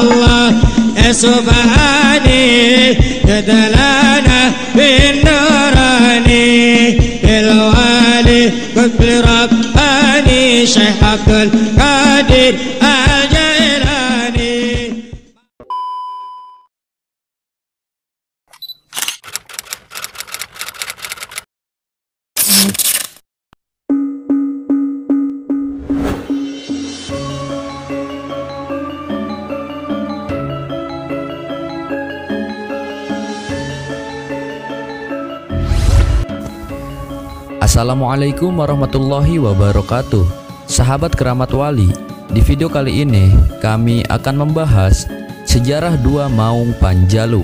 الله. يا سبحاني يدلنا بالنوراني. الوالي قد رباني شيخ عبد القادر Assalamualaikum warahmatullahi wabarakatuh. Sahabat keramat wali Di video kali ini kami akan membahas Sejarah dua Maung Panjalu.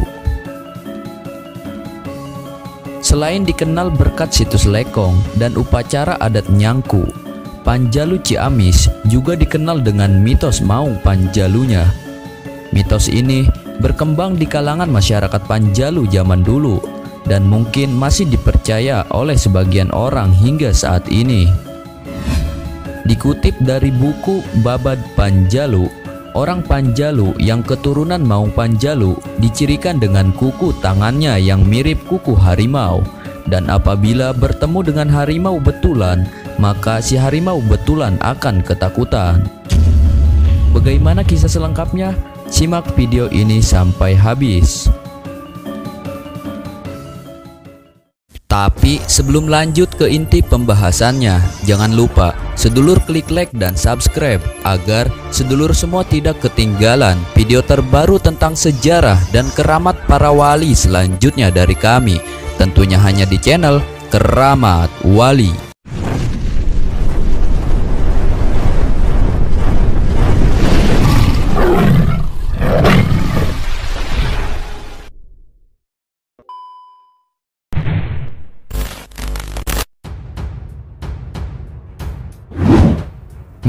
Selain dikenal berkat situs lekong dan upacara adat nyangku Panjalu Ciamis juga dikenal dengan mitos Maung Panjalunya. Mitos ini berkembang di kalangan masyarakat Panjalu zaman dulu dan mungkin masih dipercaya oleh sebagian orang hingga saat ini. Dikutip dari buku Babad Panjalu, orang Panjalu yang keturunan Maung Panjalu dicirikan dengan kuku tangannya yang mirip kuku harimau dan apabila bertemu dengan harimau betulan, maka si harimau betulan akan ketakutan. Bagaimana kisah selengkapnya? Simak video ini sampai habis. Tapi sebelum lanjut ke inti pembahasannya, jangan lupa sedulur klik like dan subscribe agar sedulur semua tidak ketinggalan video terbaru tentang sejarah dan keramat para wali selanjutnya dari kami. Tentunya hanya di channel Keramat Wali.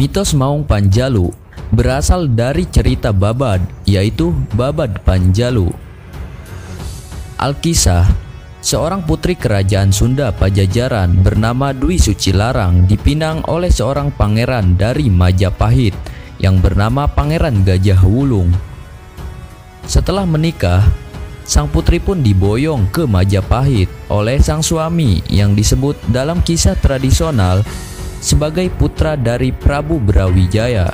Mitos Maung Panjalu berasal dari cerita Babad, yaitu Babad Panjalu. Alkisah, seorang putri kerajaan Sunda Pajajaran bernama Dwi Suci Larang dipinang oleh seorang pangeran dari Majapahit yang bernama Pangeran Gajah Wulung. Setelah menikah, sang putri pun diboyong ke Majapahit oleh sang suami yang disebut dalam kisah tradisional sebagai putra dari Prabu Brawijaya.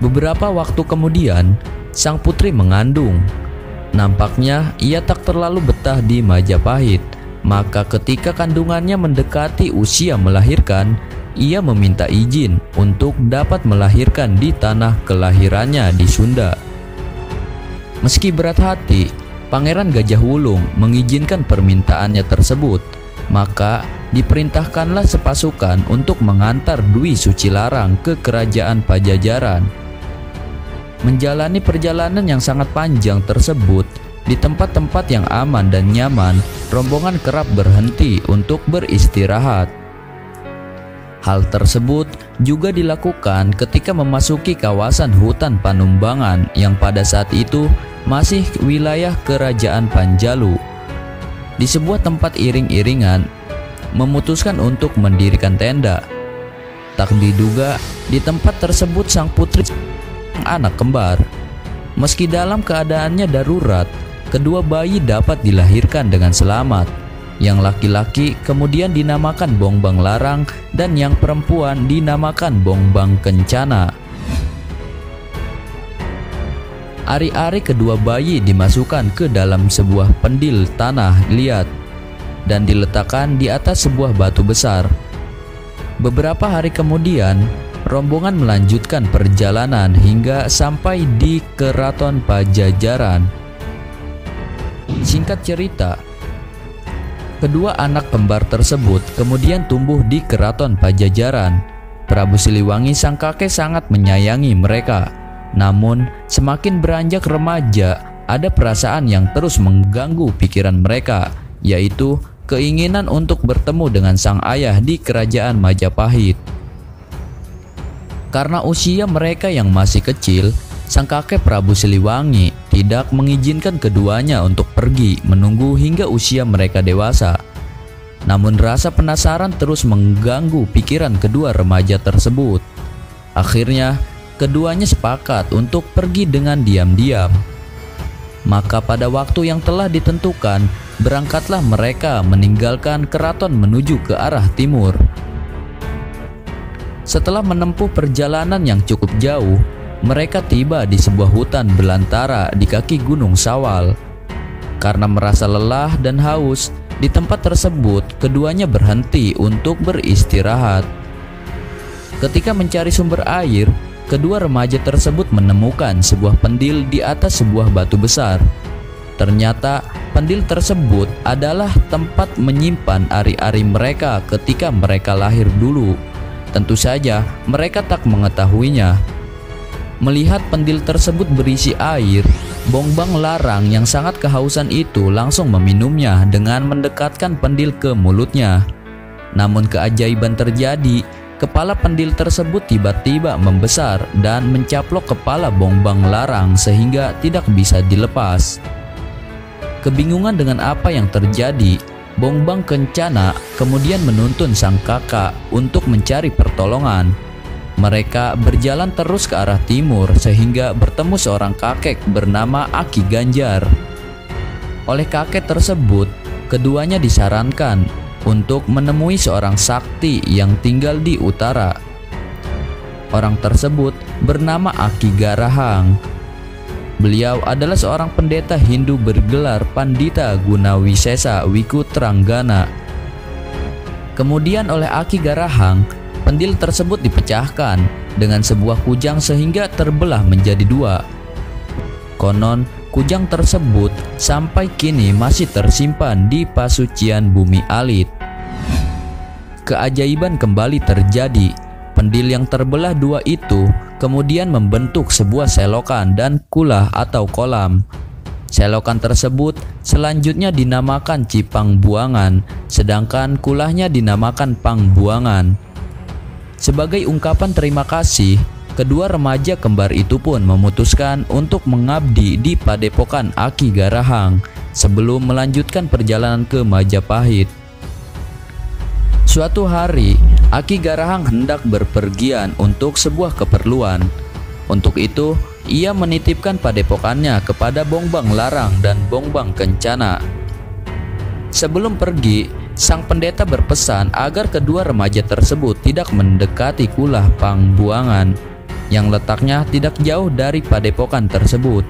Beberapa waktu kemudian, sang putri mengandung. Nampaknya ia tak terlalu betah di Majapahit, maka ketika kandungannya mendekati usia melahirkan, ia meminta izin untuk dapat melahirkan di tanah kelahirannya di Sunda. Meski berat hati, Pangeran Gajah Wulung mengizinkan permintaannya tersebut, maka diperintahkanlah sepasukan untuk mengantar Dwi Suci Larang ke kerajaan Pajajaran. Menjalani perjalanan yang sangat panjang tersebut, di tempat-tempat yang aman dan nyaman, rombongan kerap berhenti untuk beristirahat. Hal tersebut juga dilakukan ketika memasuki kawasan hutan Panumbangan yang pada saat itu masih wilayah kerajaan Panjalu. Di sebuah tempat iring-iringan, memutuskan untuk mendirikan tenda. Tak diduga, di tempat tersebut sang putri anak kembar. Meski dalam keadaannya darurat, kedua bayi dapat dilahirkan dengan selamat. Yang laki-laki kemudian dinamakan Bongbang Larang dan yang perempuan dinamakan Bongbang Kencana. Ari-ari kedua bayi dimasukkan ke dalam sebuah pendil tanah liat dan diletakkan di atas sebuah batu besar. Beberapa hari kemudian, rombongan melanjutkan perjalanan hingga sampai di Keraton Pajajaran. Singkat cerita, kedua anak kembar tersebut kemudian tumbuh di Keraton Pajajaran. Prabu Siliwangi sang kakek sangat menyayangi mereka. Namun, semakin beranjak remaja, ada perasaan yang terus mengganggu pikiran mereka, yaitu keinginan untuk bertemu dengan sang ayah di kerajaan Majapahit. Karena usia mereka yang masih kecil, sang kakek Prabu Siliwangi tidak mengizinkan keduanya untuk pergi menunggu hingga usia mereka dewasa. Namun rasa penasaran terus mengganggu pikiran kedua remaja tersebut. Akhirnya, keduanya sepakat untuk pergi dengan diam-diam. Maka pada waktu yang telah ditentukan, berangkatlah mereka meninggalkan keraton menuju ke arah timur. Setelah menempuh perjalanan yang cukup jauh, mereka tiba di sebuah hutan belantara di kaki Gunung Sawal. Karena merasa lelah dan haus, di tempat tersebut keduanya berhenti untuk beristirahat. Ketika mencari sumber air, kedua remaja tersebut menemukan sebuah pendil di atas sebuah batu besar. Ternyata pendil tersebut adalah tempat menyimpan ari-ari mereka ketika mereka lahir dulu. Tentu saja mereka tak mengetahuinya. Melihat pendil tersebut berisi air, Bongbang Larang yang sangat kehausan itu langsung meminumnya dengan mendekatkan pendil ke mulutnya. Namun keajaiban terjadi, kepala pendil tersebut tiba-tiba membesar dan mencaplok kepala Bongbang Larang sehingga tidak bisa dilepas. Kebingungan dengan apa yang terjadi, Bongbang Kencana kemudian menuntun sang kakak untuk mencari pertolongan. Mereka berjalan terus ke arah timur sehingga bertemu seorang kakek bernama Aki Ganjar. Oleh kakek tersebut, keduanya disarankan untuk menemui seorang sakti yang tinggal di utara. Orang tersebut bernama Aki Garahang. Beliau adalah seorang pendeta Hindu bergelar Pandita Gunawisesa Wikutranggana. Kemudian oleh Aki Garahang, Pendil tersebut dipecahkan dengan sebuah kujang sehingga terbelah menjadi dua. Konon, kujang tersebut sampai kini masih tersimpan di pasucian bumi alit. Keajaiban kembali terjadi. Pendil yang terbelah dua itu kemudian membentuk sebuah selokan dan kulah atau kolam. Selokan tersebut selanjutnya dinamakan Cipang Buangan, sedangkan kulahnya dinamakan Pang Buangan. Sebagai ungkapan terima kasih, kedua remaja kembar itu pun memutuskan untuk mengabdi di Padepokan Aki Garahang sebelum melanjutkan perjalanan ke Majapahit. Suatu hari, Aki Garahang hendak berpergian untuk sebuah keperluan. Untuk itu, ia menitipkan padepokannya kepada Bongbang Larang dan Bongbang Kencana. Sebelum pergi, Sang pendeta berpesan agar kedua remaja tersebut tidak mendekati kulah pangbuangan yang letaknya tidak jauh dari padepokan tersebut.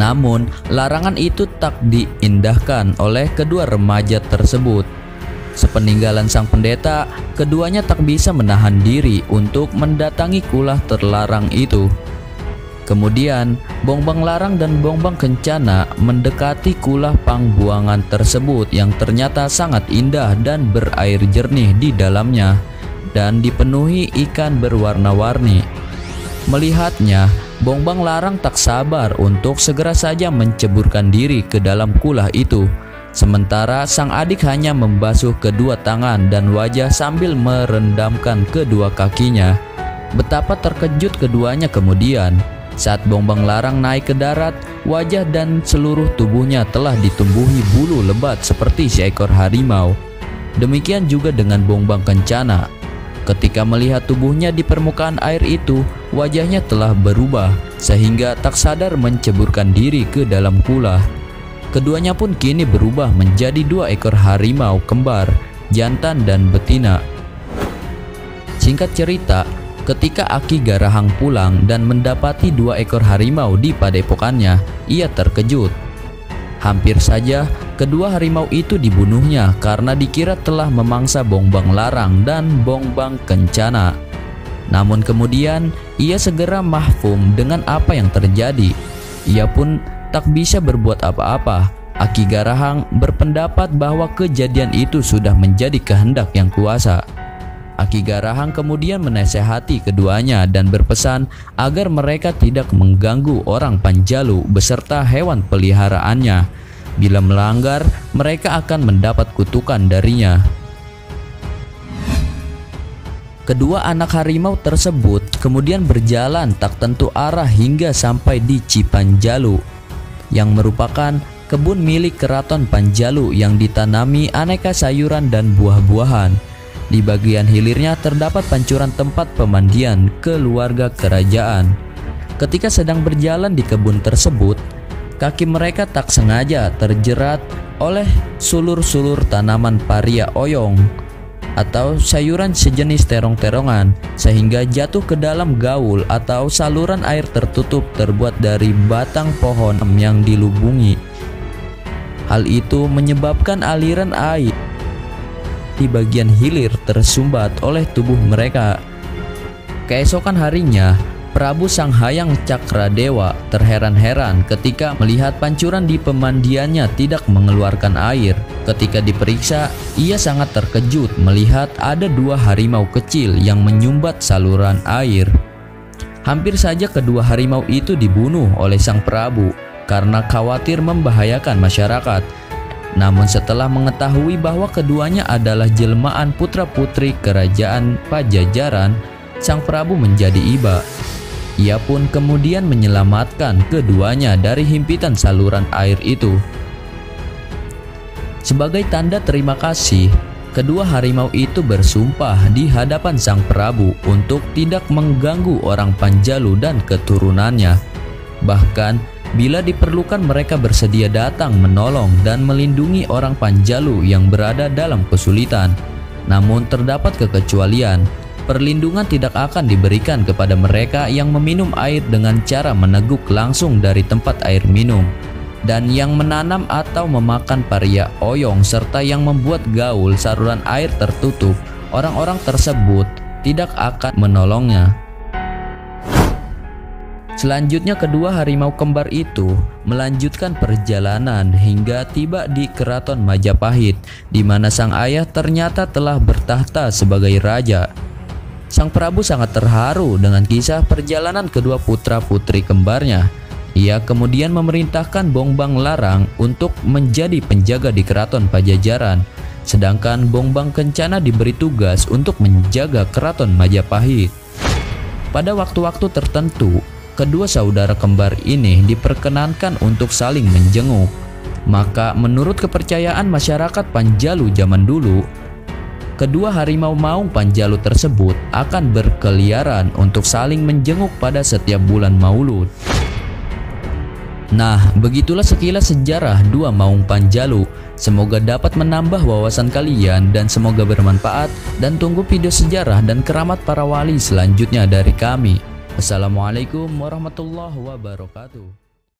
Namun, larangan itu tak diindahkan oleh kedua remaja tersebut. Sepeninggalan sang pendeta, keduanya tak bisa menahan diri untuk mendatangi kulah terlarang itu. Kemudian, Bongbang Larang dan Bongbang Kencana mendekati kulah pangbuangan tersebut yang ternyata sangat indah dan berair jernih di dalamnya dan dipenuhi ikan berwarna-warni. Melihatnya, Bongbang Larang tak sabar untuk segera saja menceburkan diri ke dalam kulah itu. Sementara sang adik hanya membasuh kedua tangan dan wajah sambil merendamkan kedua kakinya. Betapa terkejut keduanya kemudian saat Bongbang Larang naik ke darat, wajah dan seluruh tubuhnya telah ditumbuhi bulu lebat seperti seekor harimau. Demikian juga dengan Bongbang Kencana. Ketika melihat tubuhnya di permukaan air itu, wajahnya telah berubah sehingga tak sadar menceburkan diri ke dalam kulah. Keduanya pun kini berubah menjadi dua ekor harimau kembar, jantan dan betina. Singkat cerita, Ketika Aki Garahang pulang dan mendapati dua ekor harimau di padepokannya, ia terkejut. Hampir saja kedua harimau itu dibunuhnya karena dikira telah memangsa Bongbang Larang dan Bongbang Kencana. Namun kemudian ia segera mahfum dengan apa yang terjadi. Ia pun tak bisa berbuat apa-apa. Aki Garahang berpendapat bahwa kejadian itu sudah menjadi kehendak yang kuasa. Aki Garahang kemudian menasehati keduanya dan berpesan agar mereka tidak mengganggu orang Panjalu beserta hewan peliharaannya. Bila melanggar, mereka akan mendapat kutukan darinya. Kedua anak harimau tersebut kemudian berjalan tak tentu arah hingga sampai di Cipanjalu yang merupakan kebun milik keraton Panjalu yang ditanami aneka sayuran dan buah-buahan. Di bagian hilirnya terdapat pancuran tempat pemandian keluarga kerajaan. Ketika sedang berjalan di kebun tersebut, kaki mereka tak sengaja terjerat oleh sulur-sulur tanaman paria oyong atau sayuran sejenis terong-terongan sehingga jatuh ke dalam gaul atau saluran air tertutup terbuat dari batang pohon yang dilubungi. Hal itu menyebabkan aliran air di bagian hilir tersumbat oleh tubuh mereka. Keesokan harinya, Prabu Sang Hayang Cakradewa terheran-heran ketika melihat pancuran di pemandiannya tidak mengeluarkan air. Ketika diperiksa, ia sangat terkejut melihat ada dua harimau kecil yang menyumbat saluran air. Hampir saja kedua harimau itu dibunuh oleh sang Prabu karena khawatir membahayakan masyarakat. Namun setelah mengetahui bahwa keduanya adalah jelmaan putra-putri kerajaan Pajajaran, sang Prabu menjadi iba. Ia pun kemudian menyelamatkan keduanya dari himpitan saluran air itu. Sebagai tanda terima kasih, kedua harimau itu bersumpah di hadapan sang Prabu untuk tidak mengganggu orang Panjalu dan keturunannya. Bahkan, bila diperlukan mereka bersedia datang menolong dan melindungi orang Panjalu yang berada dalam kesulitan. Namun terdapat kekecualian, perlindungan tidak akan diberikan kepada mereka yang meminum air dengan cara meneguk langsung dari tempat air minum dan yang menanam atau memakan paria oyong serta yang membuat gaul saluran air tertutup orang-orang tersebut tidak akan menolongnya Selanjutnya kedua harimau kembar itu melanjutkan perjalanan hingga tiba di keraton Majapahit di mana sang ayah ternyata telah bertahta sebagai raja. Sang Prabu sangat terharu dengan kisah perjalanan kedua putra-putri kembarnya. Ia kemudian memerintahkan Bongbang Larang untuk menjadi penjaga di keraton Pajajaran, sedangkan Bongbang Kencana diberi tugas untuk menjaga keraton Majapahit. Pada waktu-waktu tertentu, kedua saudara kembar ini diperkenankan untuk saling menjenguk. Maka menurut kepercayaan masyarakat Panjalu zaman dulu, kedua harimau maung Panjalu tersebut akan berkeliaran untuk saling menjenguk pada setiap bulan Maulud. Nah, begitulah sekilas sejarah dua maung Panjalu. Semoga dapat menambah wawasan kalian dan semoga bermanfaat dan tunggu video sejarah dan keramat para wali selanjutnya dari kami. Assalamualaikum warahmatullahi wabarakatuh.